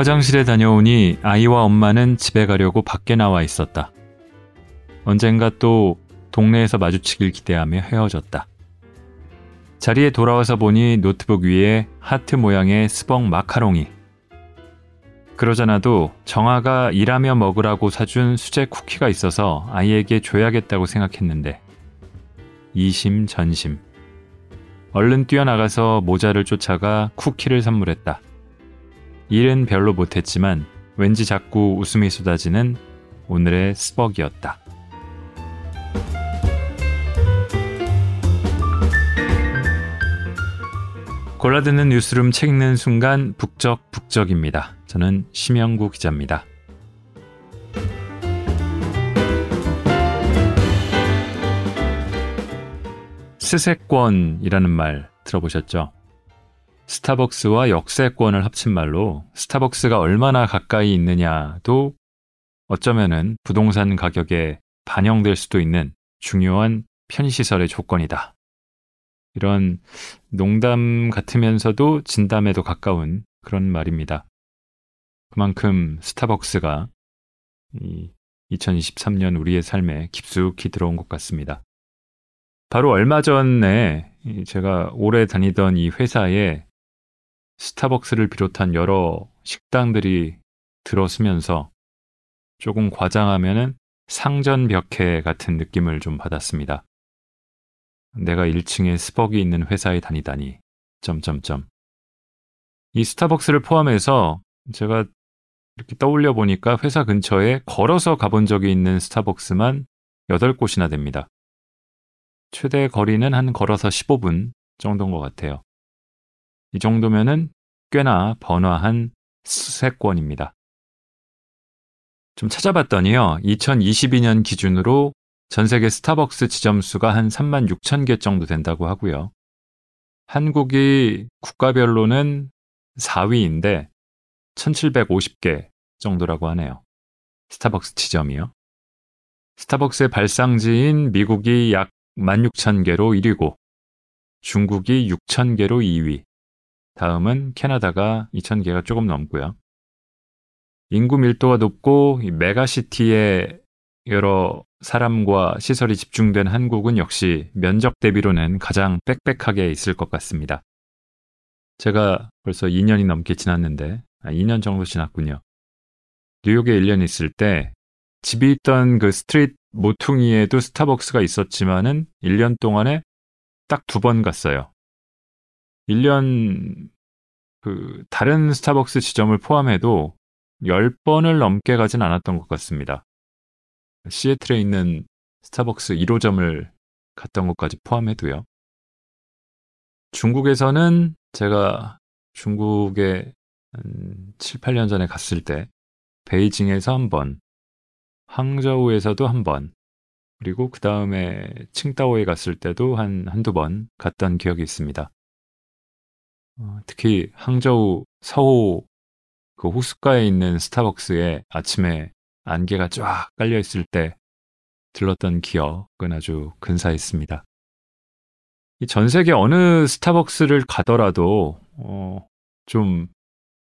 화장실에 다녀오니 아이와 엄마는 집에 가려고 밖에 나와 있었다. 언젠가 또 동네에서 마주치길 기대하며 헤어졌다. 자리에 돌아와서 보니 노트북 위에 하트 모양의 스벅 마카롱이. 그러잖아도 정아가 일하며 먹으라고 사준 수제 쿠키가 있어서 아이에게 줘야겠다고 생각했는데 이심전심. 얼른 뛰어나가서 모자를 쫓아가 쿠키를 선물했다. 일은 별로 못했지만 왠지 자꾸 웃음이 쏟아지는 오늘의 스벅이었다. 골라듣는 뉴스룸 책 읽는 순간 북적북적입니다. 저는 심영구 기자입니다. 스세권이라는 말 들어보셨죠? 스타벅스와 역세권을 합친 말로 스타벅스가 얼마나 가까이 있느냐도 어쩌면은 부동산 가격에 반영될 수도 있는 중요한 편의시설의 조건이다. 이런 농담 같으면서도 진담에도 가까운 그런 말입니다. 그만큼 스타벅스가 2023년 우리의 삶에 깊숙이 들어온 것 같습니다. 바로 얼마 전에 제가 오래 다니던 이 회사에 스타벅스를 비롯한 여러 식당들이 들어서면서 조금 과장하면은 상전벽해 같은 느낌을 좀 받았습니다. 내가 1층에 스벅이 있는 회사에 다니다니. 점점점. 이 스타벅스를 포함해서 제가 이렇게 떠올려 보니까 회사 근처에 걸어서 가본 적이 있는 스타벅스만 8곳이나 됩니다. 최대 거리는 한 걸어서 15분 정도인 것 같아요. 이 정도면은 꽤나 번화한 수세권입니다. 좀 찾아봤더니요. 2022년 기준으로 전 세계 스타벅스 지점 수가 한 3만 6천 개 정도 된다고 하고요. 한국이 국가별로는 4위인데 1750개 정도라고 하네요. 스타벅스 지점이요. 스타벅스의 발상지인 미국이 약 16,000개로 1위고 중국이 6,000개로 2위. 다음은 캐나다가 2,000개가 조금 넘고요. 인구 밀도가 높고 메가시티에 여러 사람과 시설이 집중된 한국은 역시 면적 대비로는 가장 빽빽하게 있을 것 같습니다. 제가 벌써 2년이 넘게 지났는데, 아, 2년 정도 지났군요. 뉴욕에 1년 있을 때 집이 있던 그 스트리트 모퉁이에도 스타벅스가 있었지만은 1년 동안에 딱 두 번 갔어요. 1년 그 다른 스타벅스 지점을 포함해도 10번을 넘게 가진 않았던 것 같습니다. 시애틀에 있는 스타벅스 1호점을 갔던 것까지 포함해도요. 중국에서는 제가 중국에 한 7, 8년 전에 갔을 때 베이징에서 한 번, 항저우에서도 한 번, 그리고 그 다음에 칭다오에 갔을 때도 한 한두 번 갔던 기억이 있습니다. 어, 특히 항저우 서호 그 호숫가에 있는 스타벅스에 아침에 안개가 쫙 깔려 있을 때 들렀던 기억은 아주 근사했습니다. 전 세계 어느 스타벅스를 가더라도 어, 좀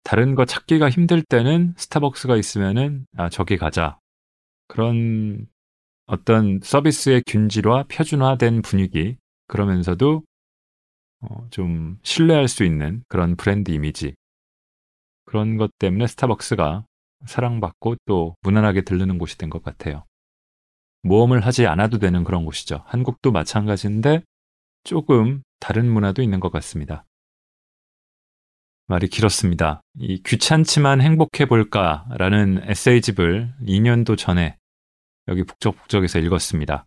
다른 거 찾기가 힘들 때는 스타벅스가 있으면은 아 저기 가자 그런 어떤 서비스의 균질화 표준화된 분위기 그러면서도 어, 좀 신뢰할 수 있는 그런 브랜드 이미지 그런 것 때문에 스타벅스가 사랑받고 또 무난하게 들르는 곳이 된 것 같아요. 모험을 하지 않아도 되는 그런 곳이죠. 한국도 마찬가지인데 조금 다른 문화도 있는 것 같습니다. 말이 길었습니다. 이 귀찮지만 행복해 볼까라는 에세이집을 2년도 전에 여기 북적북적에서 읽었습니다.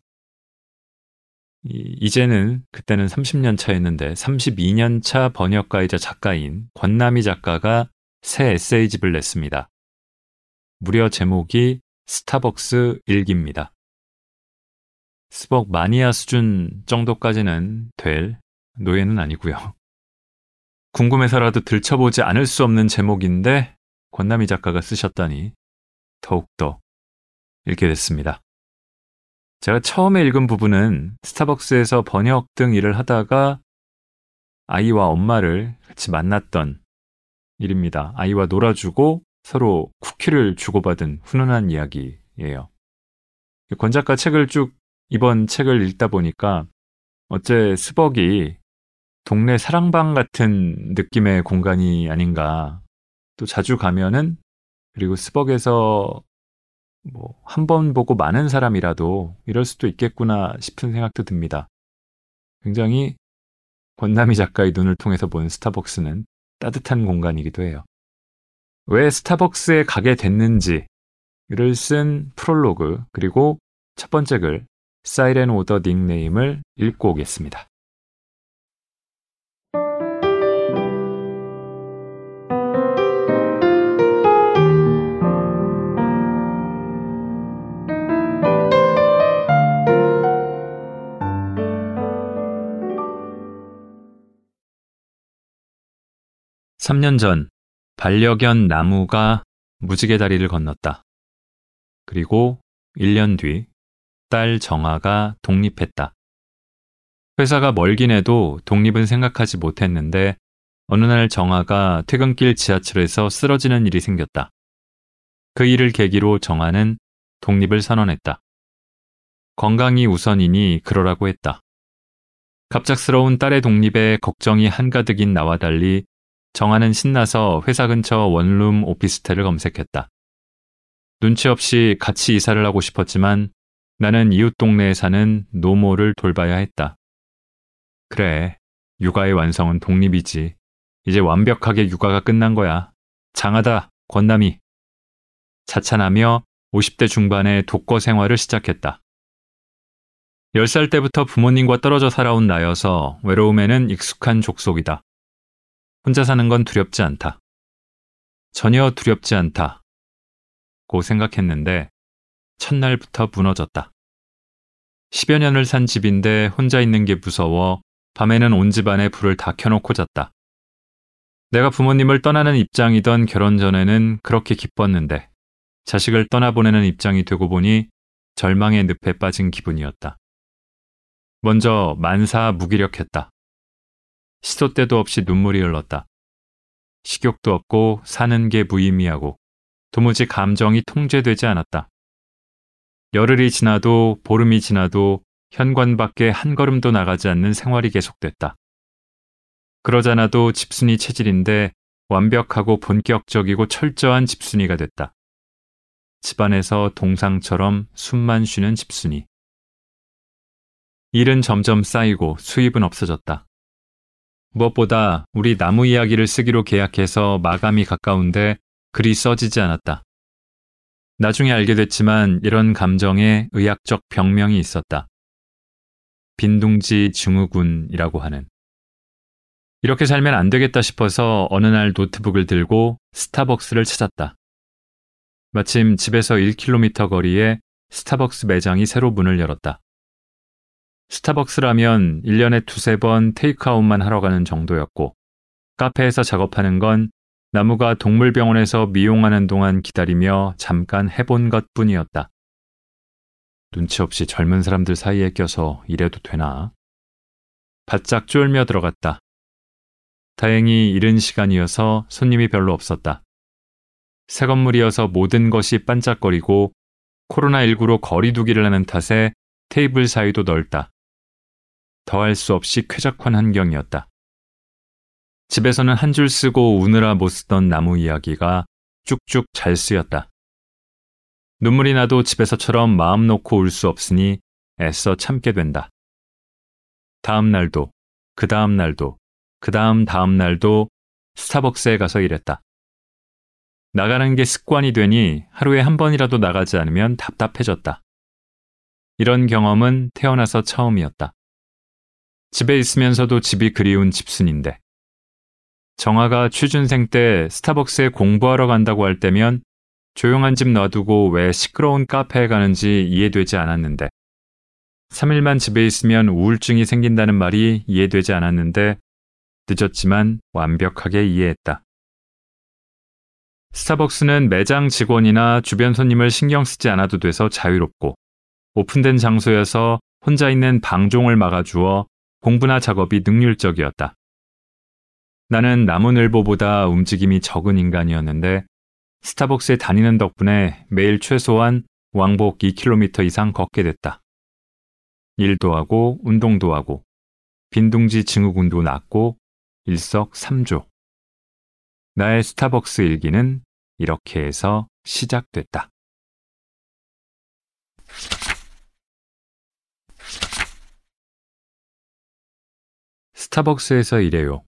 이제는 그때는 30년 차였는데 32년 차 번역가이자 작가인 권남희 작가가 새 에세이집을 냈습니다. 무려 제목이 스타벅스 일기입니다. 스벅 마니아 수준 정도까지는 될 노예는 아니고요. 궁금해서라도 들춰보지 않을 수 없는 제목인데 권남희 작가가 쓰셨다니 더욱더 읽게 됐습니다. 제가 처음에 읽은 부분은 스타벅스에서 번역 등 일을 하다가 아이와 엄마를 같이 만났던 일입니다. 아이와 놀아주고 서로 쿠키를 주고받은 훈훈한 이야기예요. 권 작가 책을 쭉 이번 책을 읽다 보니까 어째 스벅이 동네 사랑방 같은 느낌의 공간이 아닌가. 또 자주 가면은 그리고 스벅에서 뭐 한 번 보고 많은 사람이라도 이럴 수도 있겠구나 싶은 생각도 듭니다. 굉장히 권남희 작가의 눈을 통해서 본 스타벅스는 따뜻한 공간이기도 해요. 왜 스타벅스에 가게 됐는지를 쓴 프롤로그 그리고 첫 번째 글 사이렌 오더 닉네임을 읽고 오겠습니다. 3년 전 반려견 나무가 무지개 다리를 건넜다. 그리고 1년 뒤 딸 정아가 독립했다. 회사가 멀긴 해도 독립은 생각하지 못했는데 어느 날 정아가 퇴근길 지하철에서 쓰러지는 일이 생겼다. 그 일을 계기로 정아는 독립을 선언했다. 건강이 우선이니 그러라고 했다. 갑작스러운 딸의 독립에 걱정이 한가득인 나와 달리 정하는 신나서 회사 근처 원룸 오피스텔을 검색했다. 눈치 없이 같이 이사를 하고 싶었지만 나는 이웃 동네에 사는 노모를 돌봐야 했다. 그래, 육아의 완성은 독립이지. 이제 완벽하게 육아가 끝난 거야. 장하다, 권남이. 자찬하며 50대 중반의 독거 생활을 시작했다. 10살 때부터 부모님과 떨어져 살아온 나여서 외로움에는 익숙한 족속이다. 혼자 사는 건 두렵지 않다. 전혀 두렵지 않다. 고 생각했는데 첫날부터 무너졌다. 10여 년을 산 집인데 혼자 있는 게 무서워 밤에는 온 집안에 불을 다 켜놓고 잤다. 내가 부모님을 떠나는 입장이던 결혼 전에는 그렇게 기뻤는데 자식을 떠나보내는 입장이 되고 보니 절망의 늪에 빠진 기분이었다. 먼저 만사 무기력했다. 시도 때도 없이 눈물이 흘렀다. 식욕도 없고 사는 게 무의미하고 도무지 감정이 통제되지 않았다. 열흘이 지나도 보름이 지나도 현관 밖에 한 걸음도 나가지 않는 생활이 계속됐다. 그러자나도 집순이 체질인데 완벽하고 본격적이고 철저한 집순이가 됐다. 집안에서 동상처럼 숨만 쉬는 집순이. 일은 점점 쌓이고 수입은 없어졌다. 무엇보다 우리 나무 이야기를 쓰기로 계약해서 마감이 가까운데 글이 써지지 않았다. 나중에 알게 됐지만 이런 감정에 의학적 병명이 있었다. 빈둥지 증후군이라고 하는. 이렇게 살면 안 되겠다 싶어서 어느 날 노트북을 들고 스타벅스를 찾았다. 마침 집에서 1km 거리에 스타벅스 매장이 새로 문을 열었다. 스타벅스라면 1년에 두세 번 테이크아웃만 하러 가는 정도였고, 카페에서 작업하는 건 나무가 동물병원에서 미용하는 동안 기다리며 잠깐 해본 것 뿐이었다. 눈치 없이 젊은 사람들 사이에 껴서 이래도 되나? 바짝 쫄며 들어갔다. 다행히 이른 시간이어서 손님이 별로 없었다. 새 건물이어서 모든 것이 반짝거리고 코로나19로 거리두기를 하는 탓에 테이블 사이도 넓다. 더할 수 없이 쾌적한 환경이었다. 집에서는 한 줄 쓰고 우느라 못 쓰던 나무 이야기가 쭉쭉 잘 쓰였다. 눈물이 나도 집에서처럼 마음 놓고 울 수 없으니 애써 참게 된다. 다음 날도, 그 다음 날도, 그 다음 다음 날도 스타벅스에 가서 일했다. 나가는 게 습관이 되니 하루에 한 번이라도 나가지 않으면 답답해졌다. 이런 경험은 태어나서 처음이었다. 집에 있으면서도 집이 그리운 집순인데. 정아가 취준생 때 스타벅스에 공부하러 간다고 할 때면 조용한 집 놔두고 왜 시끄러운 카페에 가는지 이해되지 않았는데 3일만 집에 있으면 우울증이 생긴다는 말이 이해되지 않았는데 늦었지만 완벽하게 이해했다. 스타벅스는 매장 직원이나 주변 손님을 신경 쓰지 않아도 돼서 자유롭고 오픈된 장소여서 혼자 있는 방종을 막아주어 공부나 작업이 능률적이었다. 나는 나무늘보보다 움직임이 적은 인간이었는데 스타벅스에 다니는 덕분에 매일 최소한 왕복 2km 이상 걷게 됐다. 일도 하고 운동도 하고 빈둥지 증후군도 낫고 일석삼조. 나의 스타벅스 일기는 이렇게 해서 시작됐다. 스타벅스에서 일해요.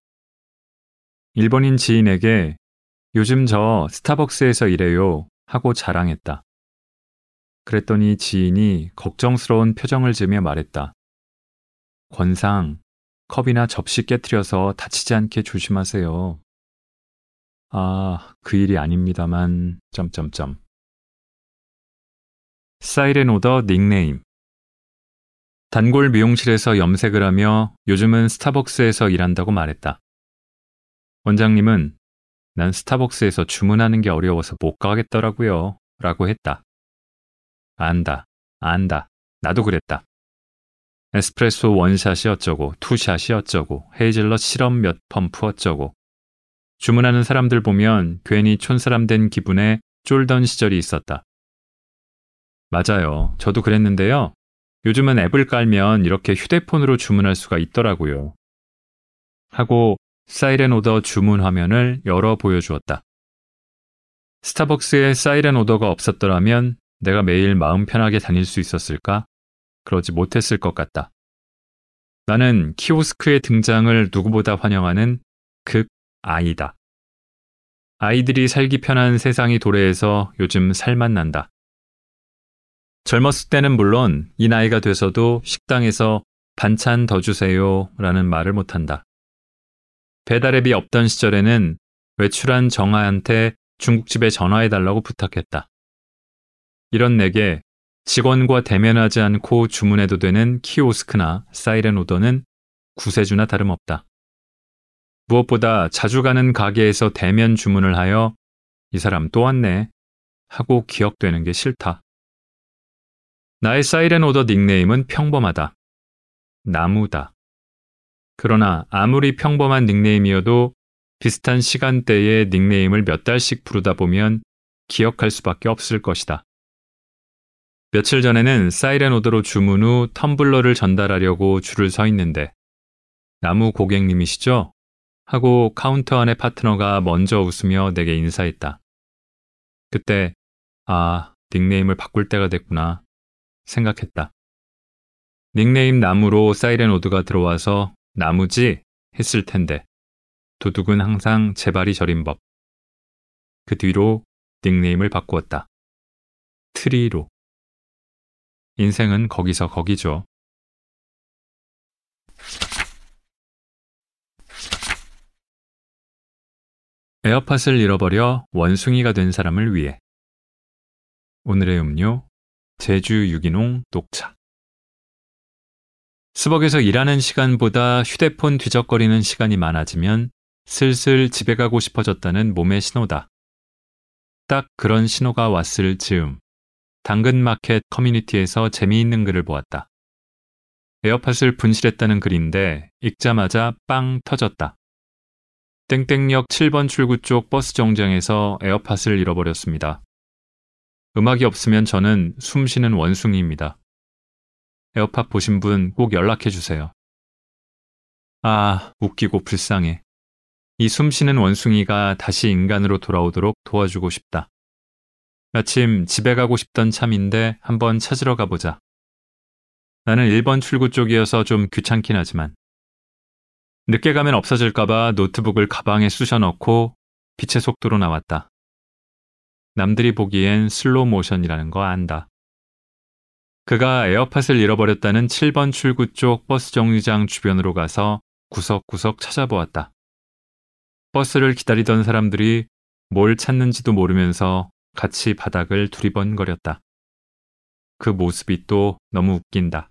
일본인 지인에게 요즘 저 스타벅스에서 일해요 하고 자랑했다. 그랬더니 지인이 걱정스러운 표정을 지으며 말했다. 권상, 컵이나 접시 깨뜨려서 다치지 않게 조심하세요. 아, 그 일이 아닙니다만, 점점점. 사이렌 오더 닉네임. 단골 미용실에서 염색을 하며 요즘은 스타벅스에서 일한다고 말했다. 원장님은 난 스타벅스에서 주문하는 게 어려워서 못 가겠더라고요. 라고 했다. 안다, 안다. 나도 그랬다. 에스프레소 원샷이 어쩌고, 투샷이 어쩌고, 헤이즐넛 시럽 몇 펌프 어쩌고. 주문하는 사람들 보면 괜히 촌사람 된 기분에 쫄던 시절이 있었다. 맞아요. 저도 그랬는데요. 요즘은 앱을 깔면 이렇게 휴대폰으로 주문할 수가 있더라고요. 하고 사이렌 오더 주문 화면을 열어 보여주었다. 스타벅스에 사이렌 오더가 없었더라면 내가 매일 마음 편하게 다닐 수 있었을까? 그러지 못했을 것 같다. 나는 키오스크의 등장을 누구보다 환영하는 극 아이다. 아이들이 살기 편한 세상이 도래해서 요즘 살만 난다. 젊었을 때는 물론 이 나이가 돼서도 식당에서 반찬 더 주세요 라는 말을 못한다. 배달앱이 없던 시절에는 외출한 정아한테 중국집에 전화해달라고 부탁했다. 이런 내게 직원과 대면하지 않고 주문해도 되는 키오스크나 사이렌 오더는 구세주나 다름없다. 무엇보다 자주 가는 가게에서 대면 주문을 하여 이 사람 또 왔네 하고 기억되는 게 싫다. 나의 사이렌 오더 닉네임은 평범하다. 나무다. 그러나 아무리 평범한 닉네임이어도 비슷한 시간대에 닉네임을 몇 달씩 부르다 보면 기억할 수밖에 없을 것이다. 며칠 전에는 사이렌 오더로 주문 후 텀블러를 전달하려고 줄을 서 있는데 나무 고객님이시죠? 하고 카운터 안의 파트너가 먼저 웃으며 내게 인사했다. 그때 아, 닉네임을 바꿀 때가 됐구나 생각했다. 닉네임 나무로 사이렌 오더가 들어와서 나무지 했을 텐데 도둑은 항상 제발이 저린 법. 그 뒤로 닉네임을 바꾸었다. 트리로. 인생은 거기서 거기죠. 에어팟을 잃어버려 원숭이가 된 사람을 위해 오늘의 음료 제주 유기농 녹차 스벅에서 일하는 시간보다 휴대폰 뒤적거리는 시간이 많아지면 슬슬 집에 가고 싶어졌다는 몸의 신호다. 딱 그런 신호가 왔을 즈음 당근마켓 커뮤니티에서 재미있는 글을 보았다. 에어팟을 분실했다는 글인데 읽자마자 빵 터졌다. 땡땡역 7번 출구 쪽 버스 정류장에서 에어팟을 잃어버렸습니다. 음악이 없으면 저는 숨 쉬는 원숭이입니다. 에어팟 보신 분 꼭 연락해 주세요. 아, 웃기고 불쌍해. 이 숨 쉬는 원숭이가 다시 인간으로 돌아오도록 도와주고 싶다. 마침 집에 가고 싶던 참인데 한번 찾으러 가보자. 나는 1번 출구 쪽이어서 좀 귀찮긴 하지만 늦게 가면 없어질까봐 노트북을 가방에 쑤셔 넣고 빛의 속도로 나왔다. 남들이 보기엔 슬로우 모션이라는 거 안다. 그가 에어팟을 잃어버렸다는 7번 출구 쪽 버스 정류장 주변으로 가서 구석구석 찾아보았다. 버스를 기다리던 사람들이 뭘 찾는지도 모르면서 같이 바닥을 두리번거렸다. 그 모습이 또 너무 웃긴다.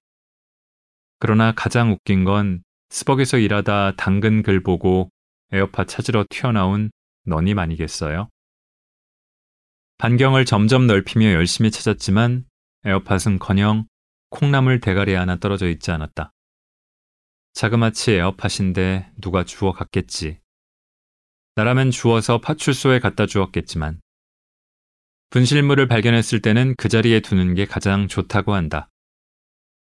그러나 가장 웃긴 건 스벅에서 일하다 당근 글 보고 에어팟 찾으러 튀어나온 너님 아니겠어요? 반경을 점점 넓히며 열심히 찾았지만 에어팟은커녕 콩나물 대가리 하나 떨어져 있지 않았다. 자그마치 에어팟인데 누가 주워 갔겠지. 나라면 주워서 파출소에 갖다 주었겠지만 분실물을 발견했을 때는 그 자리에 두는 게 가장 좋다고 한다.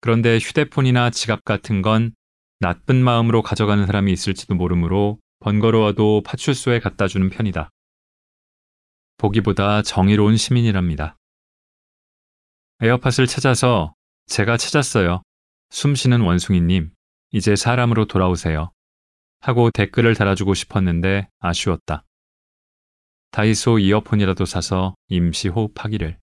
그런데 휴대폰이나 지갑 같은 건 나쁜 마음으로 가져가는 사람이 있을지도 모르므로 번거로워도 파출소에 갖다 주는 편이다. 보기보다 정의로운 시민이랍니다. 에어팟을 찾아서 제가 찾았어요. 숨쉬는 원숭이님, 이제 사람으로 돌아오세요. 하고 댓글을 달아주고 싶었는데 아쉬웠다. 다이소 이어폰이라도 사서 임시 호흡하기를.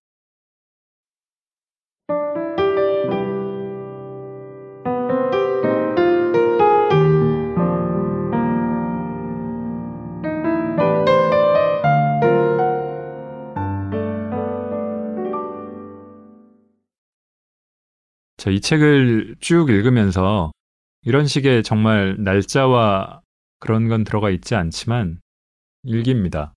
자, 이 책을 쭉 읽으면서 이런 식의 정말 날짜와 그런 건 들어가 있지 않지만 일기입니다.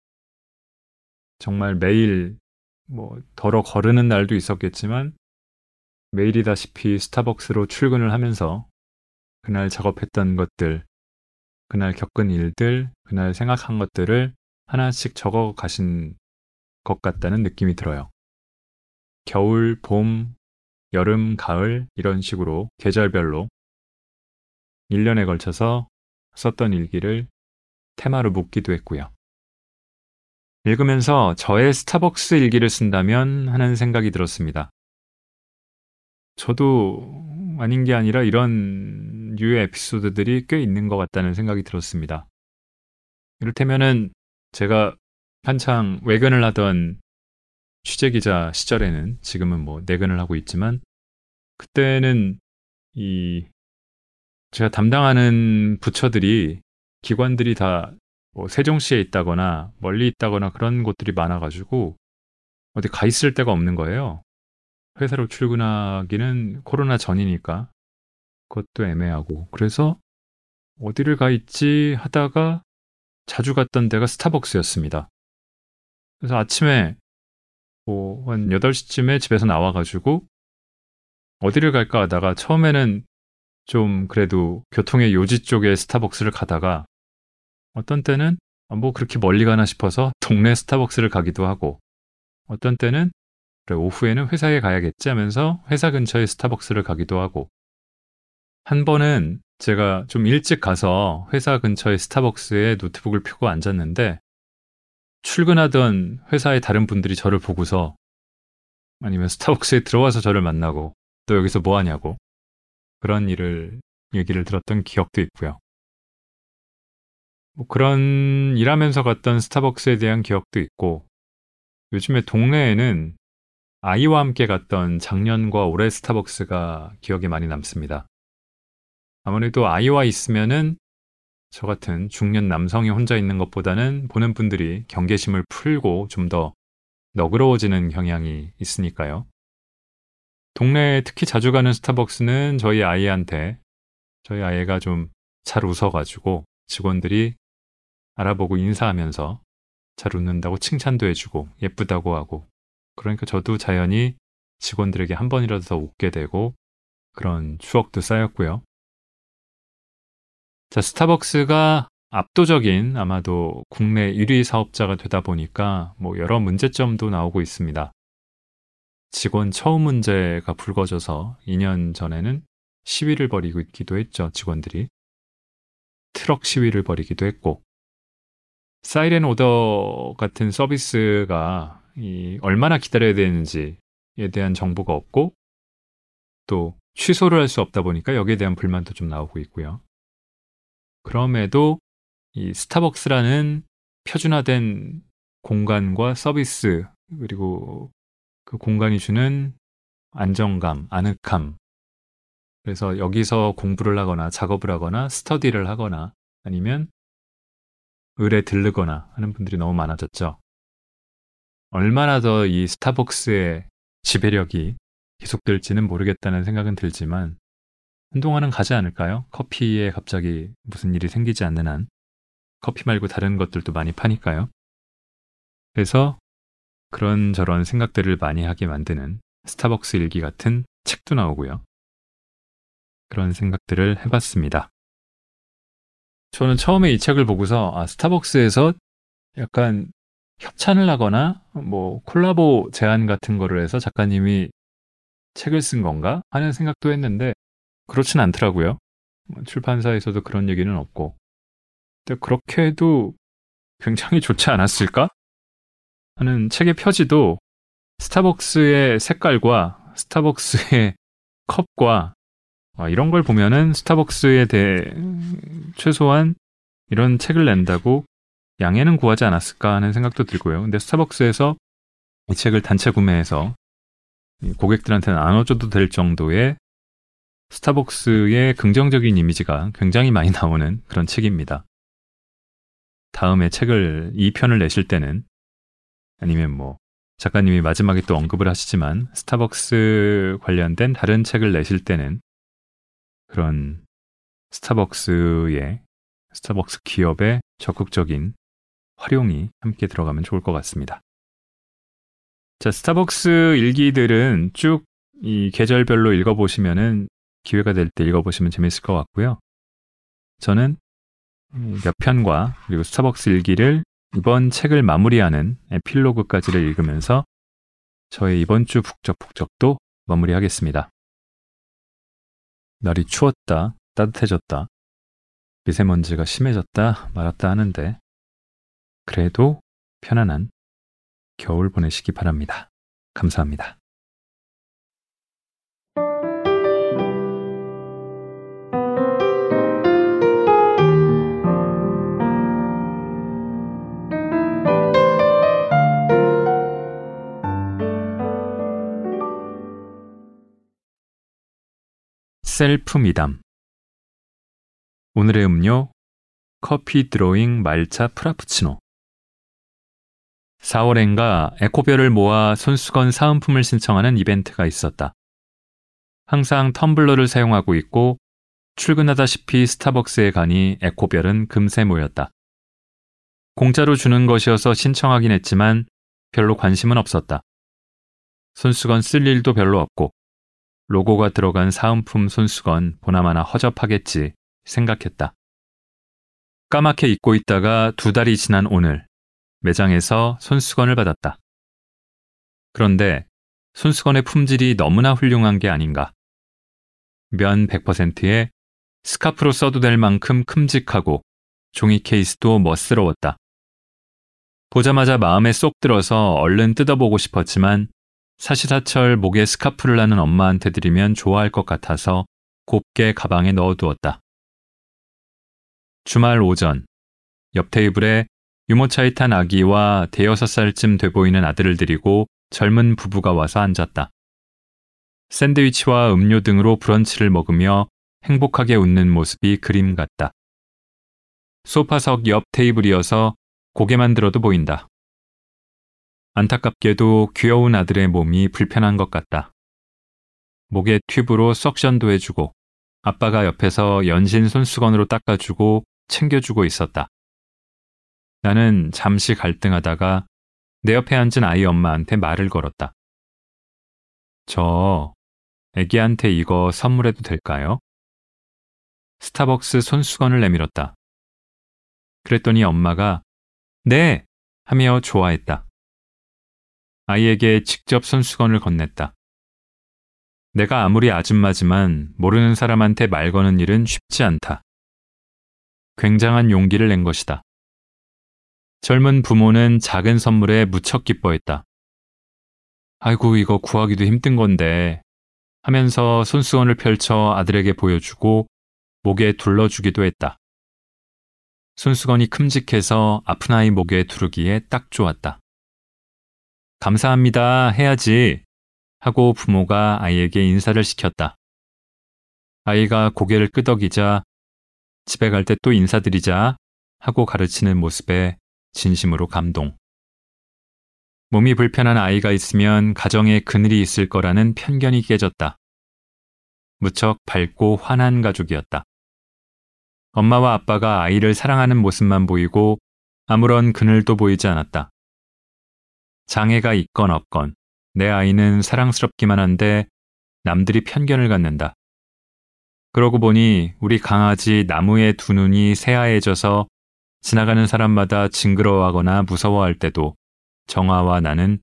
정말 매일 뭐 덜어 거르는 날도 있었겠지만 매일이다시피 스타벅스로 출근을 하면서 그날 작업했던 것들, 그날 겪은 일들, 그날 생각한 것들을 하나씩 적어 가신 것 같다는 느낌이 들어요. 겨울, 봄, 여름, 가을 이런 식으로 계절별로 1년에 걸쳐서 썼던 일기를 테마로 묶기도 했고요. 읽으면서 저의 스타벅스 일기를 쓴다면 하는 생각이 들었습니다. 저도 아닌 게 아니라 이런 유의 에피소드들이 꽤 있는 것 같다는 생각이 들었습니다. 이를테면은 제가 한창 외근을 하던 취재 기자 시절에는 지금은 뭐 내근을 하고 있지만 그때는 이 제가 담당하는 부처들이 기관들이 다 뭐 세종시에 있다거나 멀리 있다거나 그런 곳들이 많아가지고 어디 가 있을 데가 없는 거예요. 회사로 출근하기는 코로나 전이니까 그것도 애매하고 그래서 어디를 가 있지 하다가 자주 갔던 데가 스타벅스였습니다. 그래서 아침에 뭐 한 8시쯤에 집에서 나와가지고 어디를 갈까 하다가 처음에는 좀 그래도 교통의 요지 쪽에 스타벅스를 가다가 어떤 때는 뭐 그렇게 멀리 가나 싶어서 동네 스타벅스를 가기도 하고 어떤 때는 그래 오후에는 회사에 가야겠지 하면서 회사 근처에 스타벅스를 가기도 하고. 한 번은 제가 좀 일찍 가서 회사 근처에 스타벅스에 노트북을 펴고 앉았는데 출근하던 회사의 다른 분들이 저를 보고서 아니면 스타벅스에 들어와서 저를 만나고 또 여기서 뭐 하냐고 그런 일을 얘기를 들었던 기억도 있고요. 뭐 그런 일하면서 갔던 스타벅스에 대한 기억도 있고 요즘에 동네에는 아이와 함께 갔던 작년과 올해 스타벅스가 기억에 많이 남습니다. 아무래도 아이와 있으면은 저 같은 중년 남성이 혼자 있는 것보다는 보는 분들이 경계심을 풀고 좀 더 너그러워지는 경향이 있으니까요. 동네에 특히 자주 가는 스타벅스는 저희 아이한테 저희 아이가 좀 잘 웃어가지고 직원들이 알아보고 인사하면서 잘 웃는다고 칭찬도 해주고 예쁘다고 하고 그러니까 저도 자연히 직원들에게 한 번이라도 더 웃게 되고 그런 추억도 쌓였고요. 자, 스타벅스가 압도적인 아마도 국내 1위 사업자가 되다 보니까 뭐 여러 문제점도 나오고 있습니다. 직원 처우 문제가 불거져서 2년 전에는 시위를 벌이고 있기도 했죠, 직원들이. 트럭 시위를 벌이기도 했고, 사이렌 오더 같은 서비스가 얼마나 기다려야 되는지에 대한 정보가 없고, 또 취소를 할 수 없다 보니까 여기에 대한 불만도 좀 나오고 있고요. 그럼에도 이 스타벅스라는 표준화된 공간과 서비스 그리고 그 공간이 주는 안정감, 아늑함. 그래서 여기서 공부를 하거나 작업을 하거나 스터디를 하거나 아니면 을에 들르거나 하는 분들이 너무 많아졌죠. 얼마나 더 이 스타벅스의 지배력이 계속될지는 모르겠다는 생각은 들지만 한동안은 가지 않을까요? 커피에 갑자기 무슨 일이 생기지 않는 한. 커피 말고 다른 것들도 많이 파니까요. 그래서 그런저런 생각들을 많이 하게 만드는 스타벅스 일기 같은 책도 나오고요. 그런 생각들을 해봤습니다. 저는 처음에 이 책을 보고서 아, 스타벅스에서 약간 협찬을 하거나 뭐 콜라보 제안 같은 거를 해서 작가님이 책을 쓴 건가 하는 생각도 했는데 그렇진 않더라고요. 뭐 출판사에서도 그런 얘기는 없고. 근데 그렇게 해도 굉장히 좋지 않았을까? 하는 책의 표지도 스타벅스의 색깔과 스타벅스의 컵과 어, 이런 걸 보면은 스타벅스에 대해 최소한 이런 책을 낸다고 양해는 구하지 않았을까 하는 생각도 들고요. 근데 스타벅스에서 이 책을 단체 구매해서 고객들한테 나눠줘도 될 정도의 스타벅스의 긍정적인 이미지가 굉장히 많이 나오는 그런 책입니다. 다음에 책을 2편을 내실 때는 아니면 뭐 작가님이 마지막에 또 언급을 하시지만 스타벅스 관련된 다른 책을 내실 때는 그런 스타벅스의 스타벅스 기업의 적극적인 활용이 함께 들어가면 좋을 것 같습니다. 자, 스타벅스 일기들은 쭉 이 계절별로 읽어보시면은 기회가 될 때 읽어보시면 재밌을 것 같고요. 저는 몇 편과 그리고 스타벅스 일기를 이번 책을 마무리하는 에필로그까지를 읽으면서 저의 이번 주 북적북적도 마무리하겠습니다. 날이 추웠다, 따뜻해졌다, 미세먼지가 심해졌다, 말았다 하는데, 그래도 편안한 겨울 보내시기 바랍니다. 감사합니다. 셀프 미담 오늘의 음료 커피 드로잉 말차 프라푸치노 4월엔가 에코별을 모아 손수건 사은품을 신청하는 이벤트가 있었다. 항상 텀블러를 사용하고 있고 출근하다시피 스타벅스에 가니 에코별은 금세 모였다. 공짜로 주는 것이어서 신청하긴 했지만 별로 관심은 없었다. 손수건 쓸 일도 별로 없고 로고가 들어간 사은품 손수건 보나마나 허접하겠지 생각했다. 까맣게 잊고 있다가 두 달이 지난 오늘 매장에서 손수건을 받았다. 그런데 손수건의 품질이 너무나 훌륭한 게 아닌가. 면 100%에 스카프로 써도 될 만큼 큼직하고 종이 케이스도 멋스러웠다. 보자마자 마음에 쏙 들어서 얼른 뜯어보고 싶었지만 사시사철 목에 스카프를 하는 엄마한테 드리면 좋아할 것 같아서 곱게 가방에 넣어두었다. 주말 오전, 옆 테이블에 유모차에 탄 아기와 대여섯 살쯤 돼 보이는 아들을 데리고 젊은 부부가 와서 앉았다. 샌드위치와 음료 등으로 브런치를 먹으며 행복하게 웃는 모습이 그림 같다. 소파석 옆 테이블이어서 고개만 들어도 보인다. 안타깝게도 귀여운 아들의 몸이 불편한 것 같다. 목에 튜브로 석션도 해주고 아빠가 옆에서 연신 손수건으로 닦아주고 챙겨주고 있었다. 나는 잠시 갈등하다가 내 옆에 앉은 아이 엄마한테 말을 걸었다. 저 애기한테 이거 선물해도 될까요? 스타벅스 손수건을 내밀었다. 그랬더니 엄마가 네! 하며 좋아했다. 아이에게 직접 손수건을 건넸다. 내가 아무리 아줌마지만 모르는 사람한테 말 거는 일은 쉽지 않다. 굉장한 용기를 낸 것이다. 젊은 부모는 작은 선물에 무척 기뻐했다. 아이고, 이거 구하기도 힘든 건데 하면서 손수건을 펼쳐 아들에게 보여주고 목에 둘러주기도 했다. 손수건이 큼직해서 아픈 아이 목에 두르기에 딱 좋았다. 감사합니다 해야지 하고 부모가 아이에게 인사를 시켰다. 아이가 고개를 끄덕이자 집에 갈 때 또 인사드리자 하고 가르치는 모습에 진심으로 감동. 몸이 불편한 아이가 있으면 가정에 그늘이 있을 거라는 편견이 깨졌다. 무척 밝고 환한 가족이었다. 엄마와 아빠가 아이를 사랑하는 모습만 보이고 아무런 그늘도 보이지 않았다. 장애가 있건 없건 내 아이는 사랑스럽기만 한데 남들이 편견을 갖는다. 그러고 보니 우리 강아지 나무의 두 눈이 새하얘져서 지나가는 사람마다 징그러워하거나 무서워할 때도 정아와 나는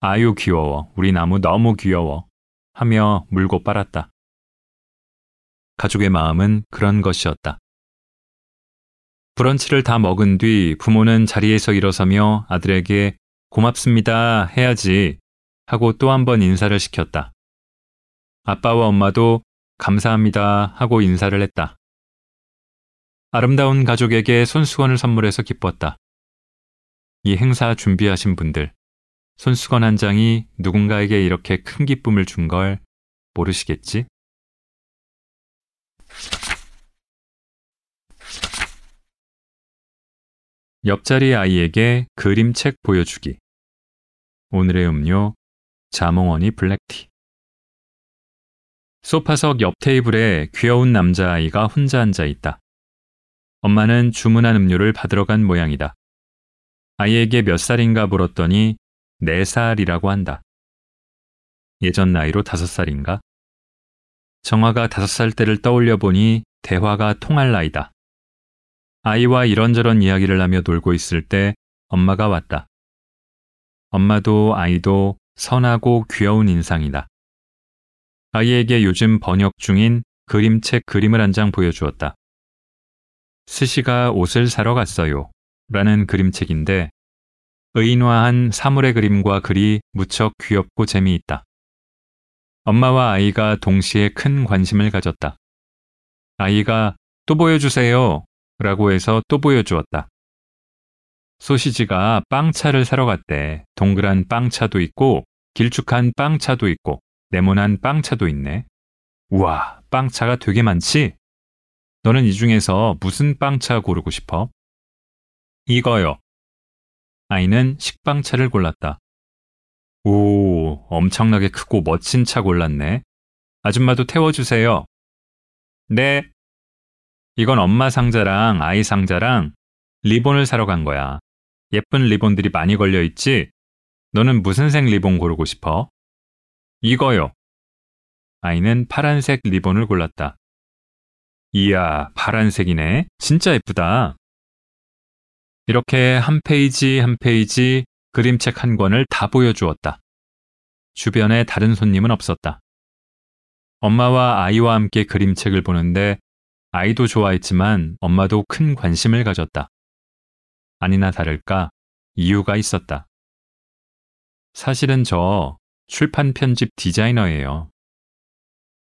아유 귀여워, 우리 나무 너무 귀여워 하며 물고 빨았다. 가족의 마음은 그런 것이었다. 브런치를 다 먹은 뒤 부모는 자리에서 일어서며 아들에게 고맙습니다 해야지 하고 또 한 번 인사를 시켰다. 아빠와 엄마도 감사합니다 하고 인사를 했다. 아름다운 가족에게 손수건을 선물해서 기뻤다. 이 행사 준비하신 분들, 손수건 한 장이 누군가에게 이렇게 큰 기쁨을 준 걸 모르시겠지? 옆자리 아이에게 그림책 보여주기. 오늘의 음료, 자몽원이 블랙티. 소파석 옆 테이블에 귀여운 남자아이가 혼자 앉아 있다. 엄마는 주문한 음료를 받으러 간 모양이다. 아이에게 몇 살인가 물었더니 네 살이라고 한다. 예전 나이로 다섯 살인가? 정화가 다섯 살 때를 떠올려 보니 대화가 통할 나이다. 아이와 이런저런 이야기를 하며 놀고 있을 때 엄마가 왔다. 엄마도 아이도 선하고 귀여운 인상이다. 아이에게 요즘 번역 중인 그림책 그림을 한 장 보여주었다. 스시가 옷을 사러 갔어요. 라는 그림책인데 의인화한 사물의 그림과 글이 무척 귀엽고 재미있다. 엄마와 아이가 동시에 큰 관심을 가졌다. 아이가 또 보여주세요. 라고 해서 또 보여주었다. 소시지가 빵차를 사러 갔대. 동그란 빵차도 있고 길쭉한 빵차도 있고 네모난 빵차도 있네. 우와, 빵차가 되게 많지? 너는 이 중에서 무슨 빵차 고르고 싶어? 이거요. 아이는 식빵차를 골랐다. 오, 엄청나게 크고 멋진 차 골랐네. 아줌마도 태워주세요. 네. 이건 엄마 상자랑 아이 상자랑 리본을 사러 간 거야. 예쁜 리본들이 많이 걸려 있지? 너는 무슨 색 리본 고르고 싶어? 이거요. 아이는 파란색 리본을 골랐다. 이야, 파란색이네. 진짜 예쁘다. 이렇게 한 페이지 한 페이지 그림책 한 권을 다 보여주었다. 주변에 다른 손님은 없었다. 엄마와 아이와 함께 그림책을 보는데 아이도 좋아했지만 엄마도 큰 관심을 가졌다. 아니나 다를까 이유가 있었다. 사실은 저 출판 편집 디자이너예요.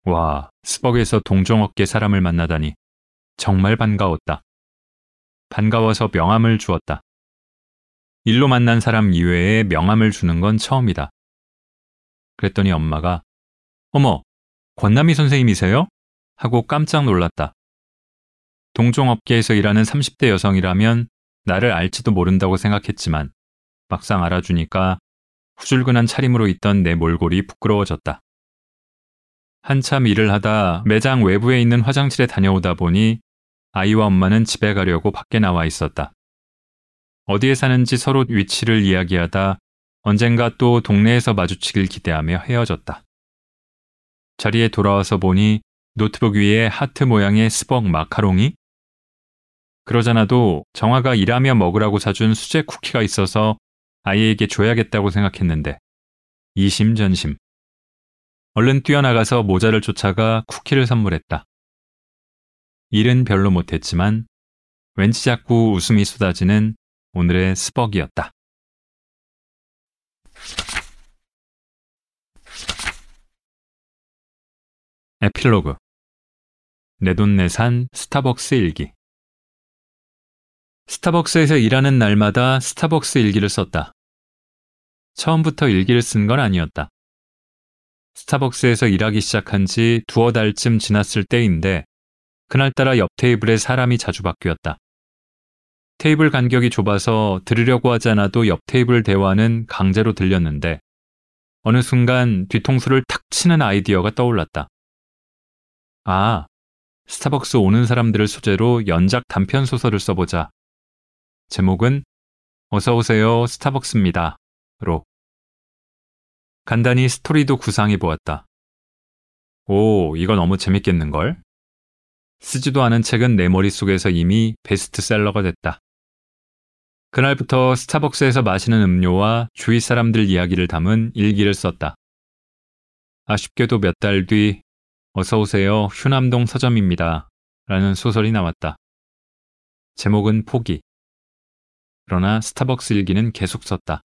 와, 스벅에서 동종업계 사람을 만나다니 정말 반가웠다. 반가워서 명함을 주었다. 일로 만난 사람 이외에 명함을 주는 건 처음이다. 그랬더니 엄마가 어머, 권남희 선생님이세요? 하고 깜짝 놀랐다. 동종업계에서 일하는 30대 여성이라면 나를 알지도 모른다고 생각했지만 막상 알아주니까 후줄근한 차림으로 있던 내 몰골이 부끄러워졌다. 한참 일을 하다 매장 외부에 있는 화장실에 다녀오다 보니 아이와 엄마는 집에 가려고 밖에 나와 있었다. 어디에 사는지 서로 위치를 이야기하다 언젠가 또 동네에서 마주치길 기대하며 헤어졌다. 자리에 돌아와서 보니 노트북 위에 하트 모양의 스벅 마카롱이? 그러잖아도 정화가 일하며 먹으라고 사준 수제 쿠키가 있어서 아이에게 줘야겠다고 생각했는데 이심전심. 얼른 뛰어나가서 모자를 쫓아가 쿠키를 선물했다. 일은 별로 못했지만 왠지 자꾸 웃음이 쏟아지는 오늘의 스벅이었다. 에필로그 내돈내산 스타벅스 일기 스타벅스에서 일하는 날마다 스타벅스 일기를 썼다. 처음부터 일기를 쓴 건 아니었다. 스타벅스에서 일하기 시작한 지 두어 달쯤 지났을 때인데 그날따라 옆 테이블에 사람이 자주 바뀌었다. 테이블 간격이 좁아서 들으려고 하지 않아도 옆 테이블 대화는 강제로 들렸는데 어느 순간 뒤통수를 탁 치는 아이디어가 떠올랐다. 아, 스타벅스 오는 사람들을 소재로 연작 단편 소설을 써보자. 제목은 어서오세요 스타벅스입니다. 로. 간단히 스토리도 구상해 보았다. 오, 이거 너무 재밌겠는걸? 쓰지도 않은 책은 내 머릿속에서 이미 베스트셀러가 됐다. 그날부터 스타벅스에서 마시는 음료와 주위 사람들 이야기를 담은 일기를 썼다. 아쉽게도 몇 달 뒤 어서오세요 휴남동 서점입니다. 라는 소설이 나왔다. 제목은 포기. 그러나 스타벅스 일기는 계속 썼다.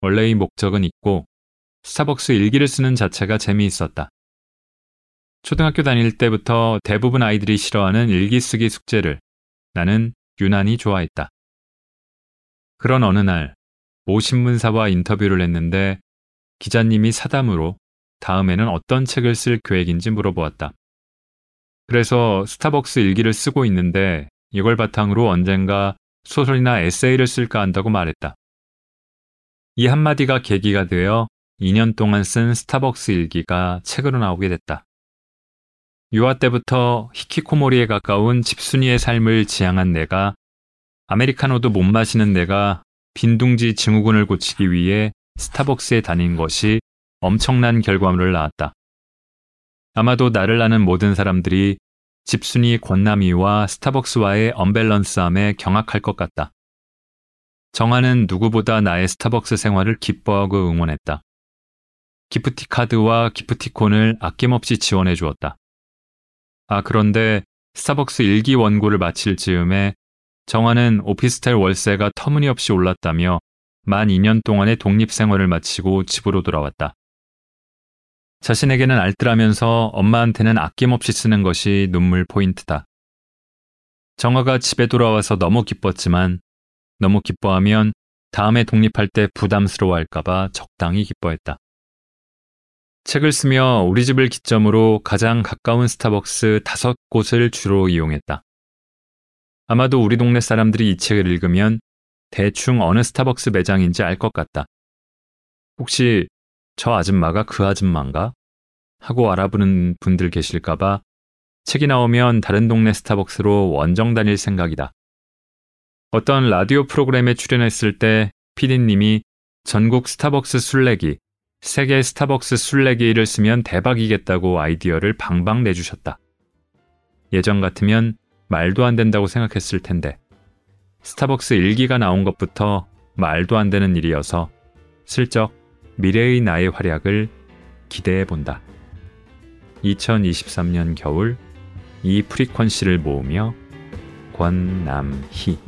원래의 목적은 있고 스타벅스 일기를 쓰는 자체가 재미있었다. 초등학교 다닐 때부터 대부분 아이들이 싫어하는 일기 쓰기 숙제를 나는 유난히 좋아했다. 그런 어느 날, 모 신문사와 인터뷰를 했는데 기자님이 사담으로 다음에는 어떤 책을 쓸 계획인지 물어보았다. 그래서 스타벅스 일기를 쓰고 있는데 이걸 바탕으로 언젠가 소설이나 에세이를 쓸까 한다고 말했다. 이 한마디가 계기가 되어 2년 동안 쓴 스타벅스 일기가 책으로 나오게 됐다. 유아 때부터 히키코모리에 가까운 집순이의 삶을 지향한 내가 아메리카노도 못 마시는 내가 빈둥지 증후군을 고치기 위해 스타벅스에 다닌 것이 엄청난 결과물을 낳았다. 아마도 나를 아는 모든 사람들이 집순이 권남이와 스타벅스와의 언밸런스함에 경악할 것 같다. 정아는 누구보다 나의 스타벅스 생활을 기뻐하고 응원했다. 기프티 카드와 기프티콘을 아낌없이 지원해 주었다. 아, 그런데 스타벅스 일기 원고를 마칠 즈음에 정화는 오피스텔 월세가 터무니없이 올랐다며 만 2년 동안의 독립 생활을 마치고 집으로 돌아왔다. 자신에게는 알뜰하면서 엄마한테는 아낌없이 쓰는 것이 눈물 포인트다. 정화가 집에 돌아와서 너무 기뻤지만 너무 기뻐하면 다음에 독립할 때 부담스러워할까봐 적당히 기뻐했다. 책을 쓰며 우리 집을 기점으로 가장 가까운 스타벅스 다섯 곳을 주로 이용했다. 아마도 우리 동네 사람들이 이 책을 읽으면 대충 어느 스타벅스 매장인지 알 것 같다. 혹시 저 아줌마가 그 아줌마인가? 하고 알아보는 분들 계실까봐 책이 나오면 다른 동네 스타벅스로 원정 다닐 생각이다. 어떤 라디오 프로그램에 출연했을 때 피디님이 전국 스타벅스 술래기, 세계 스타벅스 술래기를 쓰면 대박이겠다고 아이디어를 방방 내주셨다. 예전 같으면 말도 안 된다고 생각했을 텐데 스타벅스 일기가 나온 것부터 말도 안 되는 일이어서 슬쩍 미래의 나의 활약을 기대해 본다. 2023년 겨울 이 프리퀀시를 모으며 권남희